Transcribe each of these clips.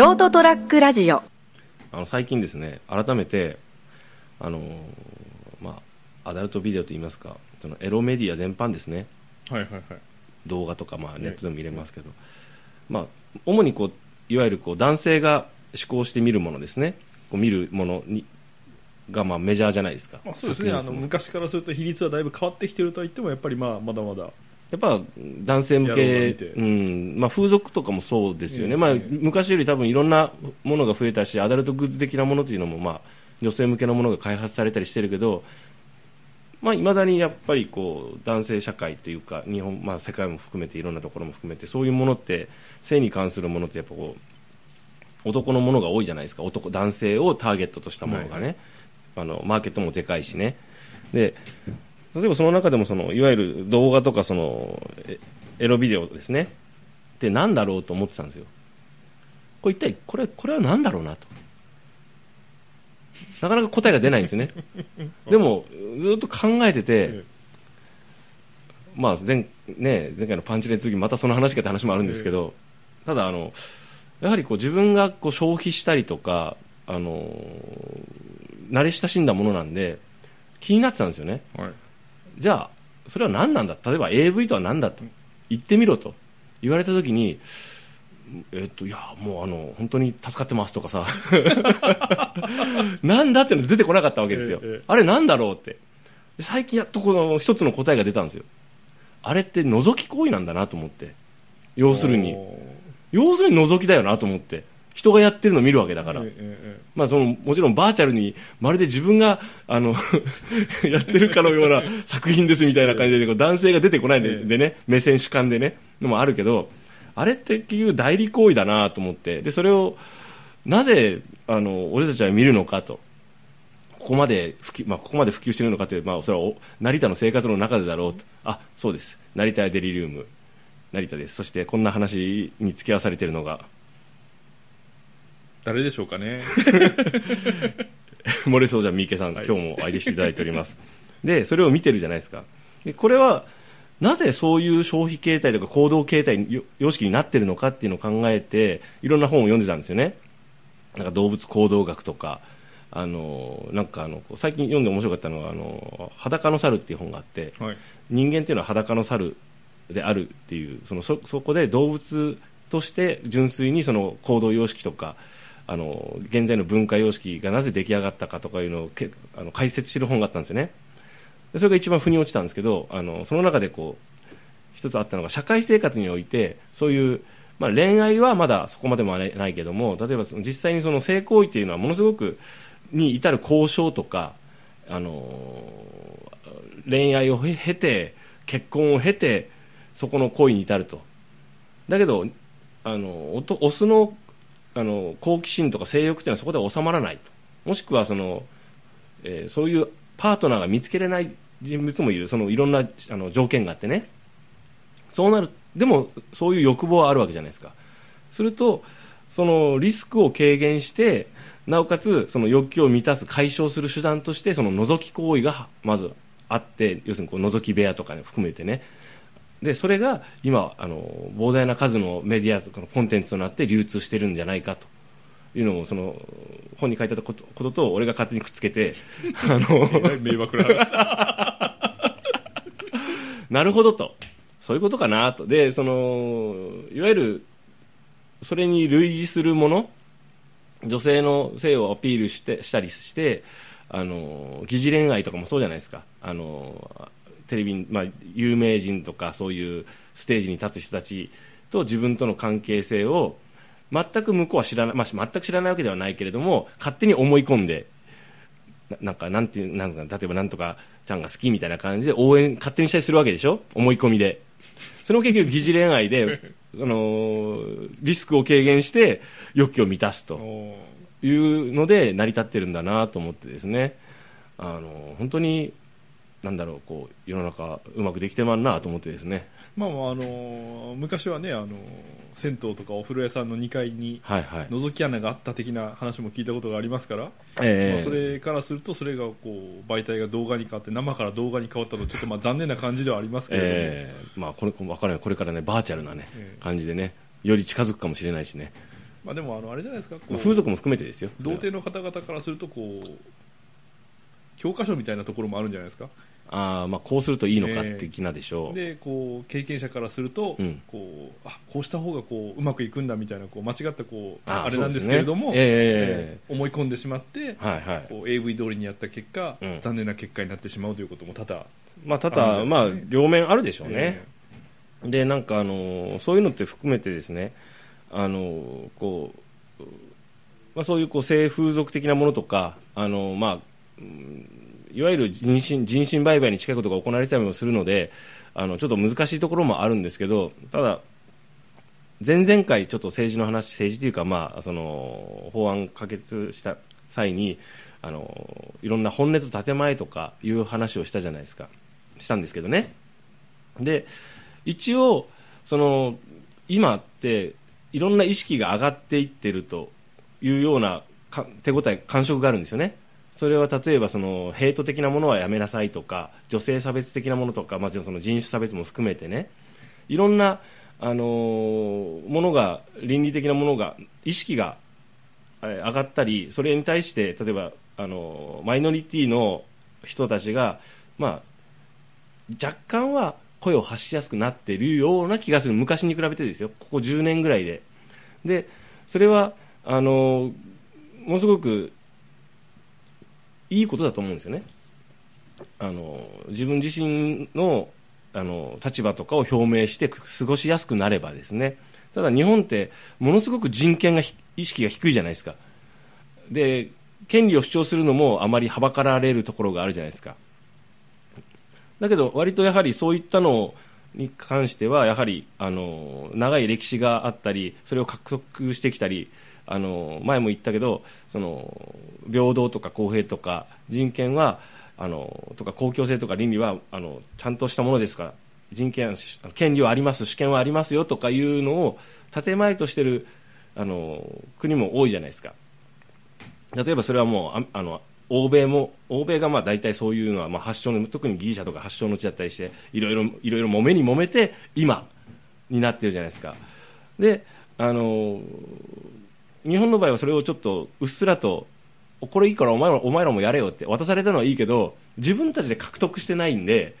ショートトラックラジオ。あの最近ですね改めてあのーまあアダルトビデオといいますかそのエロメディア全般ですね。はいはいはい。動画とか、まあ、ネットでも見れますけど、まあ、主にこういわゆるこう男性が思考して見るものですね。こう見るものにがまあメジャーじゃないですか、まあ、そうですね。あの昔からすると比率はだいぶ変わってきてるとは言ってもやっぱりまあまだまだやっぱ男性向けうん。まあ、風俗とかもそうですよね、うん。まあ、昔より多分いろんなものが増えたしアダルトグッズ的なものというのも、まあ、女性向けのものが開発されたりしてるけどまあ、未だにやっぱりこう男性社会というか日本、まあ、世界も含めていろんなところも含めてそういうものって性に関するものってやっぱこう男のものが多いじゃないですか。男男性をターゲットとしたものがね、あのマーケットもでかいしね。で例えばその中でもそのいわゆる動画とかそのエロビデオですね。って何だろうと思ってたんですよ。これ一体これこれは何だろうなと。なかなか答えが出ないんですよね。でもずっと考えてて、まあ前ね、前回のパンチレ次またその話かって話もあるんですけど、ただあのやはりこう自分がこう消費したりとかあの慣れ親しんだものなんで気になってたんですよね。はい。じゃあそれは何なんだ？例えば AV とは何だと言ってみろと言われた時にえっといやもうあの本当に助かってますとかさ。なんだっての出てこなかったわけですよ、ええあれなんだろうって。で最近やっとこの一つの答えが出たんですよ。あれって覗き行為なんだなと思って。要するに。お要するに覗きだよなと思って人がやってるのを見るわけだから、まあ、そのもちろんバーチャルにまるで自分があの やってるかのような作品ですみたいな感じで男性が出てこないんで,、ね目線主観でねのもあるけどあれって結局代理行為だなと思って。でそれをなぜあの俺たちは見るのかと。ここまで普及、まあ、ここまで普及しているのかという、まあ、それはお成田の生活の中でだろうと。あそうです。成田やデリリウム。成田です。そしてこんな話に付き合わされているのが誰でしょうかね。漏れそうじゃん三池さん、はい。今日も相手していただいております。でそれを見てるじゃないですか。でこれはなぜそういう消費形態とか行動形態よ様式になってるのかっていうのを考えていろんな本を読んでたんですよね。なんか動物行動学とかあのなんかあの最近読んで面白かったのはあの裸の猿っていう本があってはい。人間っていうのは裸の猿であるっていうそのそそこで動物として純粋にその行動様式とかあの現在の文化様式がなぜ出来上がったかとかいうのをけあの解説してる本があったんですよね。でそれが一番腑に落ちたんですけどあのその中でこう一つあったのが社会生活においてそういう、まあ、恋愛はまだそこまでもないけども例えばその実際にその性行為っていうのはものすごくに至る交渉とかあの恋愛を経て結婚を経てそこの恋に至ると。だけどあのオスのあの好奇心とか性欲っていうのはそこで収まらない。ともしくはその、えーそういうパートナーが見つけれない人物もいる。そのいろんなあの条件があってね。そうなるでもそういう欲望はあるわけじゃないですか。するとそのリスクを軽減してなおかつその欲求を満たす解消する手段としてその覗き行為がまずあって要するにこう覗き部屋とか、ね、含めてね。でそれが今あの膨大な数のメディアとかのコンテンツとなって流通してるんじゃないかと。いうのをその本に書いてあったことことと俺が勝手にくっつけてあの 迷惑な話。なるほどと。そういうことかなと。でそのいわゆるそれに類似するもの女性の性をアピールしてしたりしてあの疑似恋愛とかもそうじゃないですか。あのテレビに、まあ、有名人とかそういうステージに立つ人たちと自分との関係性を全く向こうは知らない、まあ、全く知らないわけではないけれども勝手に思い込んでななんかなんていうなんか例えばなんとかちゃんが好きみたいな感じで応援勝手にしたりするわけでしょ？思い込みで。それも結局疑似恋愛で そのリスクを軽減して欲求を満たすとおいうので成り立ってるんだなと思ってですね。あの本当になんだろうこう世の中うまくできてまんなと思ってですね。まあまああのー昔はねあのー銭湯とかお風呂屋さんの2階にはいはい、覗き穴があった的な話も聞いたことがありますから、ええ。まあ、それからするとそれがこう媒体が動画に変わって生から動画に変わったとちょっとまあ残念な感じではありますけれども、ええ。まあこれ分からないこれからねバーチャルなね、ええ。感じでねより近づくかもしれないしね。まあ、でもあのあれじゃないですか風俗も含めてですよ。童貞の方々からするとこう教科書みたいなところもあるんじゃないですか？あーまあこうするといいのか的なでしょう、でこう経験者からすると、うん。こうあこうした方がこううまくいくんだみたいなこう間違ったこうああれなんですけれども、ね。ええー思い込んでしまって、はいはい。こう AV 通りにやった結果、うん。残念な結果になってしまうということも多々まあたあだまあ両面あるでしょうね、えでなんかあのそういうのって含めてですねあのこう、まあ、そういうこう性風俗的なものとかあの、まあうんいわゆる人身人身売買に近いことが行われたりもするのであのちょっと難しいところもあるんですけどただ前々回ちょっと政治の話政治というか、まあ、その法案可決した際にあのいろんな本音と建前とかいう話をしたじゃないですか。したんですけどね。で一応その今っていろんな意識が上がっていってるというようなか手応え感触があるんですよね。それは例えばそのヘイト的なものはやめなさいとか女性差別的なものとか、まあ、その人種差別も含めてね。いろんな、あのーものが倫理的なものが意識が上がったりそれに対して例えば、あのーマイノリティの人たちが、まあ、若干は声を発しやすくなっているような気がする。昔に比べてですよ。ここ10年ぐらいで。でそれはあのものすごくいいことだと思うんですよね。あの自分自身のあの立場とかを表明して過ごしやすくなればですね。ただ日本ってものすごく人権が意識が低いじゃないですか。で権利を主張するのもあまりはばかられるところがあるじゃないですか。だけど割とやはりそういったのに関してはやはりあの長い歴史があったりそれを獲得してきたりあの前も言ったけどその平等とか公平とか人権はあのとか公共性とか倫理はあのちゃんとしたものですから人権権利はあります主権はありますよとかいうのを建前としているあの国も多いじゃないですか。例えばそれはもうああの欧米も欧米がまあ大体そういうのはまあ発祥の特にギリシャとか発祥の地だったりしていろいろいろいろ揉めに揉めて今になってるじゃないですか。であの日本の場合はそれをちょっとうっすらとこれいいからお前らお前らもやれよって渡されたのはいいけど自分たちで獲得してないんで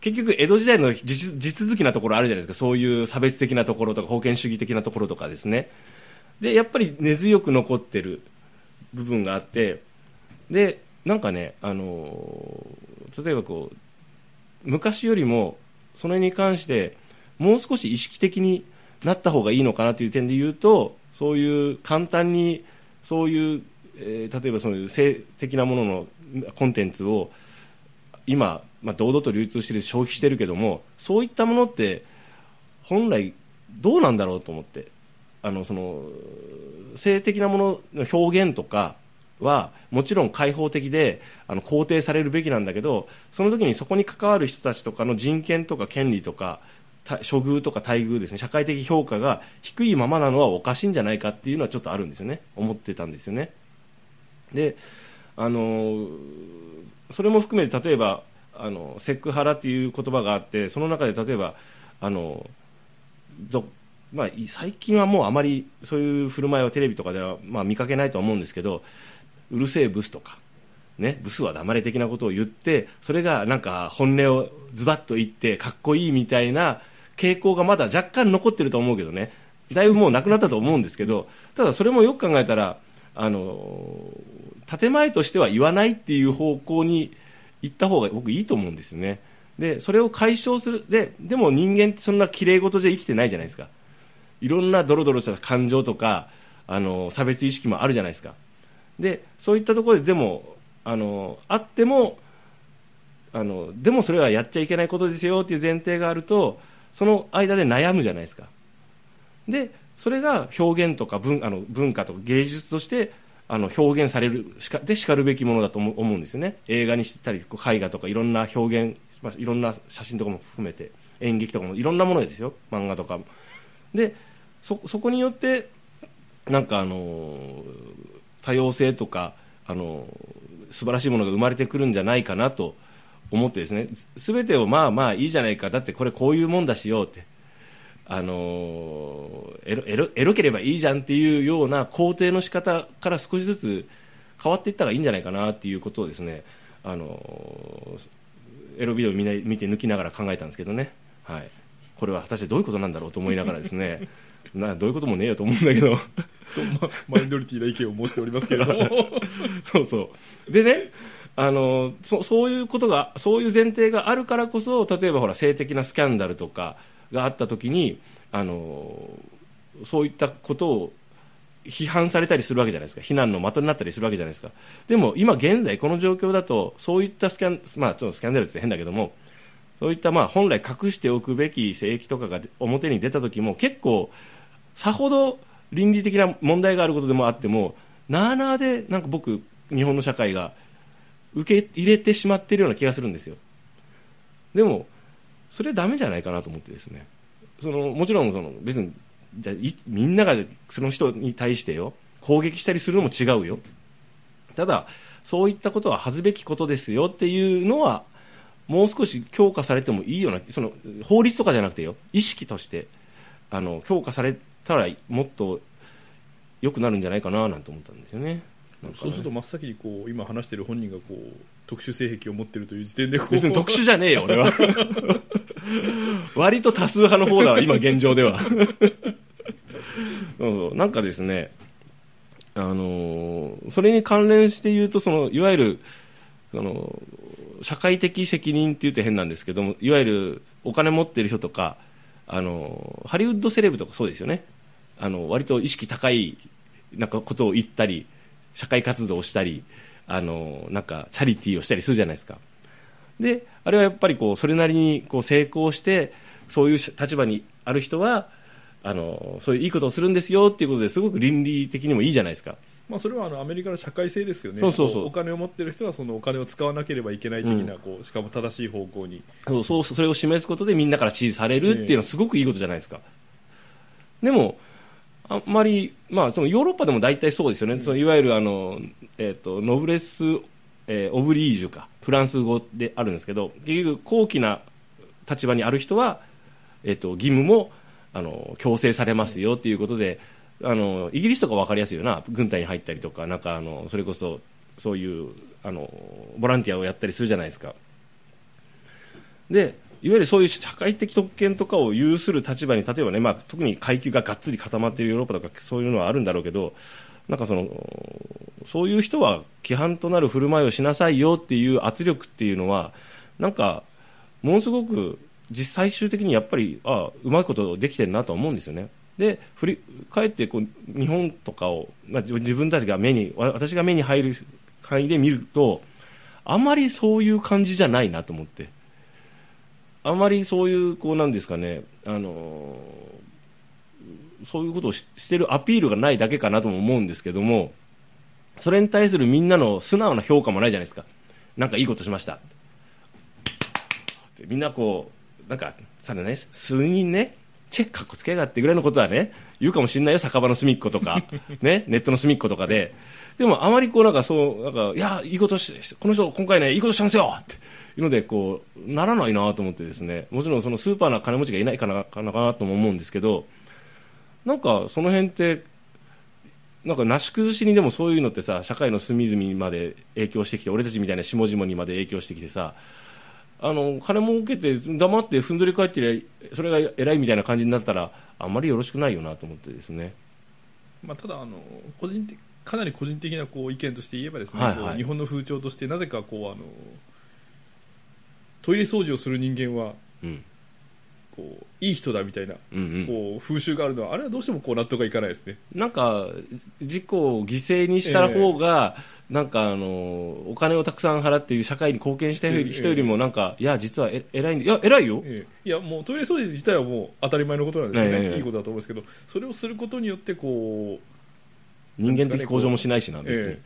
結局江戸時代の地地続きなところあるじゃないですか。そういう差別的なところとか封建主義的なところとかですね。でやっぱり根強く残ってる部分があってでなんかね、あの例えばこう昔よりもそれに関してもう少し意識的になった方がいいのかなという点で言うとそういう簡単にそういう、えー例えばそういう性的なもののコンテンツを今、まあ、堂々と流通してる消費してるけどもそういったものって本来どうなんだろうと思ってあのその性的なものの表現とかはもちろん開放的であの肯定されるべきなんだけどその時にそこに関わる人たちとかの人権とか権利とか処遇とか待遇ですね。社会的評価が低いままなのはおかしいんじゃないかっていうのはちょっとあるんですよね。思ってたんですよね。であのそれも含めて例えばあのセクハラっていう言葉があってその中で例えばあのどまあ、最近はもうあまりそういう振る舞いはテレビとかでは、まあ、見かけないと思うんですけどうるせえブスとか、ね、ブスは黙れ的なことを言ってそれがなんか本音をズバッと言ってかっこいいみたいな傾向がまだ若干残ってると思うけどね。だいぶもうなくなったと思うんですけどただそれもよく考えたらあの建前としては言わないっていう方向に行った方が僕いいと思うんですよね。でそれを解消する。ででも人間ってそんな綺麗事じゃ生きてないじゃないですか。いろんなドロドロした感情とかあの差別意識もあるじゃないですか。でそういったところででもあのあってもあのでもそれはやっちゃいけないことですよっていう前提があるとその間で悩むじゃないですか。でそれが表現とか文あの文化とか芸術としてあの表現されるしかでしかるべきものだと思うんですよね。映画にしたり絵画とかいろんな表現、まあ、いろんな写真とかも含めて演劇とかもいろんなものですよ。漫画とかでそそこによってなんかあの多様性とかあの素晴らしいものが生まれてくるんじゃないかなと思ってですねすべてをまあまあいいじゃないかだってこれこういうもんだしようってあのエロエロエロければいいじゃんっていうような肯定の仕方から少しずつ変わっていった方がいいんじゃないかなっていうことをですねあのエロビデオを見ない見て抜きながら考えたんですけどね、はい、これは果たしてどういうことなんだろうと思いながらですね。などういうこともねえよと思うんだけど。マイノリティな意見を申しておりますけれども。そうそう。でねあのそそういうことがそういう前提があるからこそ例えばほら性的なスキャンダルとかがあった時にあのそういったことを批判されたりするわけじゃないですか。非難の的になったりするわけじゃないですか。でも今現在この状況だとそういったスキャン,、まあ、ちょっとスキャンダルって変だけどもそういったまあ本来隠しておくべき性域とかが表に出た時も結構さほど倫理的な問題があることでもあってもなあなあでなんか僕日本の社会が受け入れてしまっているような気がするんですよ。でもそれはダメじゃないかなと思ってですね。そのもちろんその別にじゃみんながその人に対してよ攻撃したりするのも違うよ。ただそういったことは恥ずべきことですよっていうのはもう少し強化されてもいいようなその法律とかじゃなくてよ意識としてあの強化されたらもっと良くなるんじゃないかななんて思ったんですよね。そうすると真っ先にこう今話している本人がこう特殊性癖を持っているという時点でこう別に特殊じゃねえよ俺は。割と多数派の方だわ今現状では。そうそう。なんかですねあのーそれに関連して言うとそのいわゆるその社会的責任って言って変なんですけどもいわゆるお金持ってる人とかあのハリウッドセレブとかそうですよね。あの割と意識高いなんかことを言ったり社会活動をしたりあのなんかチャリティーをしたりするじゃないですか。であれはやっぱりこうそれなりにこう成功してそういう立場にある人はあのそういういいことをするんですよっていうことですごく倫理的にもいいじゃないですか。まあ、それはあのアメリカの社会性ですよね。そうそうそう。こお金を持っている人はそのお金を使わなければいけない的な、こうしかも正しい方向に。そうそうそれを示すことでみんなから支持されるっていうのはすごくいいことじゃないですか、でもあんまり、まあ、そのヨーロッパでも大体そうですよね、そのいわゆるあの、えー、とノブレス、えーオブリージュか。フランス語であるんですけど結局高貴な立場にある人は、えー、と義務もあの強制されますよということであのイギリスとか分かりやすいよな。軍隊に入ったりとかなんかあのそれこそそういうあのボランティアをやったりするじゃないですか。でいわゆるそういう社会的特権とかを有する立場に例えばね、まあ、特に階級ががっつり固まっているヨーロッパとかそういうのはあるんだろうけどなんかそのそういう人は規範となる振る舞いをしなさいよっていう圧力っていうのはなんかものすごく実最終的にやっぱりあうまいことできてるなと思うんですよね。で振り返ってこう日本とかを、まあ、自分たちが目に私が目に入る範囲で見るとあまりそういう感じじゃないなと思ってあまりそういうこうなんですかねあのそういうことをししてるアピールがないだけかなとも思うんですけどもそれに対するみんなの素直な評価もないじゃないですか。なんかいいことしました。みんなこうなんかさね数人ねチェッかっこつけやがってぐらいのことはね言うかもしれないよ酒場の隅っことか、ね、ネットの隅っことかで。でもあまりこうなんかそうなんかいやいいことしこの人今回ねいいことしたんですよっていうのでこうならないなと思ってですね。もちろんそのスーパーな金持ちがいないかなかなかなとも思うんですけどなんかその辺ってなんかなし崩しにでもそういうのってさ社会の隅々まで影響してきて俺たちみたいな下々にまで影響してきてさあの金儲けて黙ってふんぞり返ってりゃそれが偉いみたいな感じになったらあんまりよろしくないよなと思ってですね。まあ、ただあの個人的かなり個人的なこう意見として言えばですね、はいはい。日本の風潮としてなぜかこうあのトイレ掃除をする人間はうんこういい人だみたいな、うんうん。こう風習があるのはあれはどうしてもこう納得がいかないですね。なんか事故を犠牲にした方が、なんかあのお金をたくさん払って社会に貢献した人よりもなんか、いや実はえ偉いいや偉いよ、ええ。いやもうトイレ掃除自体はもう当たり前のことなんですよね、ええ。いいことだと思うんですけどそれをすることによってこ人間的向上もしないしな別に、え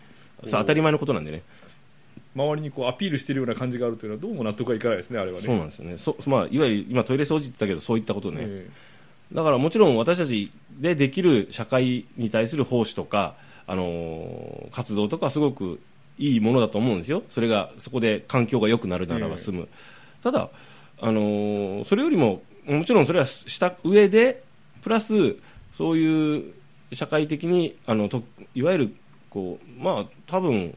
え。さあ当たり前のことなんでね。う周りにこうアピールしているような感じがあるというのはどうも納得がいかないですねあれはね。そうなんですよね。そ、まあ、いわゆる今トイレ掃除って言ったけどそういったことね、えだからもちろん私たちでできる社会に対する奉仕とか、あのー活動とかはすごくいいものだと思うんですよ、それがそこで環境が良くなるならば済む、ただ、あのーそれよりももちろんそれはした上でプラスそういう社会的にあのといわゆるこうまあ多分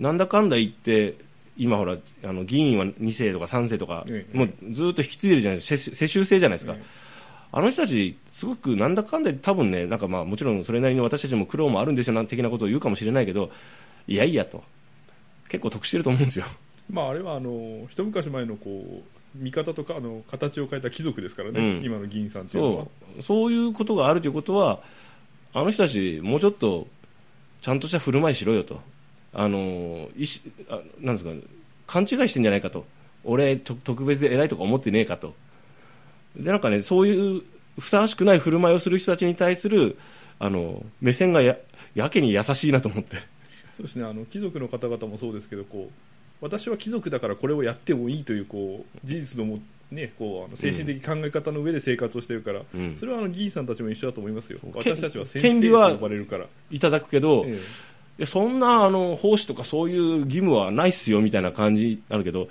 なんだかんだ言って今ほらあの議員は2世とか3世とか、ええ。もうずっと引き継いでるじゃないですか。世世襲制じゃないですか、ええ。あの人たちすごくなんだかんだ多分ねなんかまあもちろんそれなりに私たちも苦労もあるんですよなん的なことを言うかもしれないけどいやいやと結構得してると思うんですよ。まああれはあの一昔前のこう見方とかあの形を変えた貴族ですからね、うん。今の議員さんっていうのは。そう。そういうことがあるということはあの人たちもうちょっとちゃんとした振る舞いしろよとあの意思あなんですか勘違いしてんじゃないかと。俺と特別で偉いとか思ってねえかと。でなんかねそういうふさわしくない振る舞いをする人たちに対するあの目線がややけに優しいなと思って。そうですねあの貴族の方々もそうですけどこう私は貴族だからこれをやってもいいというこう事実のも、ね、こうあの精神的考え方の上で生活をしているから、うん。それはあの議員さんたちも一緒だと思いますよ。け私たちは先権利は生と呼ばれるから、いただくけど、えいやそんなあの奉仕とかそういう義務はないっすよみたいな感じになるけど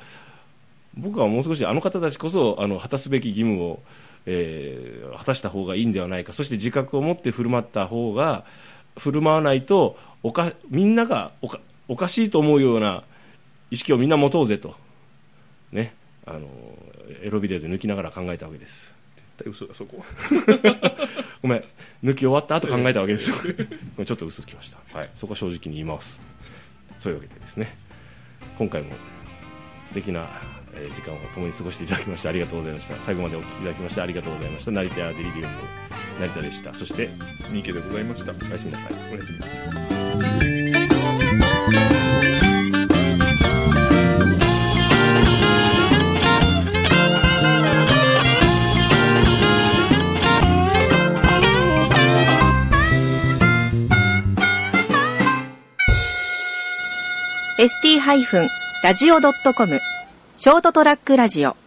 僕はもう少しあの方たちこそあの果たすべき義務を、えー果たした方がいいんではないか。そして自覚を持って振る舞った方が振る舞わないとおかみんながおかおかしいと思うような意識をみんな持とうぜと、ね、あのエロビデオで抜きながら考えたわけです。対嘘だそこ。ごめん。抜き終わった後考えたわけですよ。ちょっと嘘つきました、はい、そこは正直に言います。そういうわけでですね。今回も素敵なえー時間を共に過ごしていただきましてありがとうございました。最後までお聞きいただきましてありがとうございました。成田屋デリリウムの成田でした。そして三池でございました。おやすみなさい。おやすみなさいハイフンラジオドットコム。ショートトラックラジオ。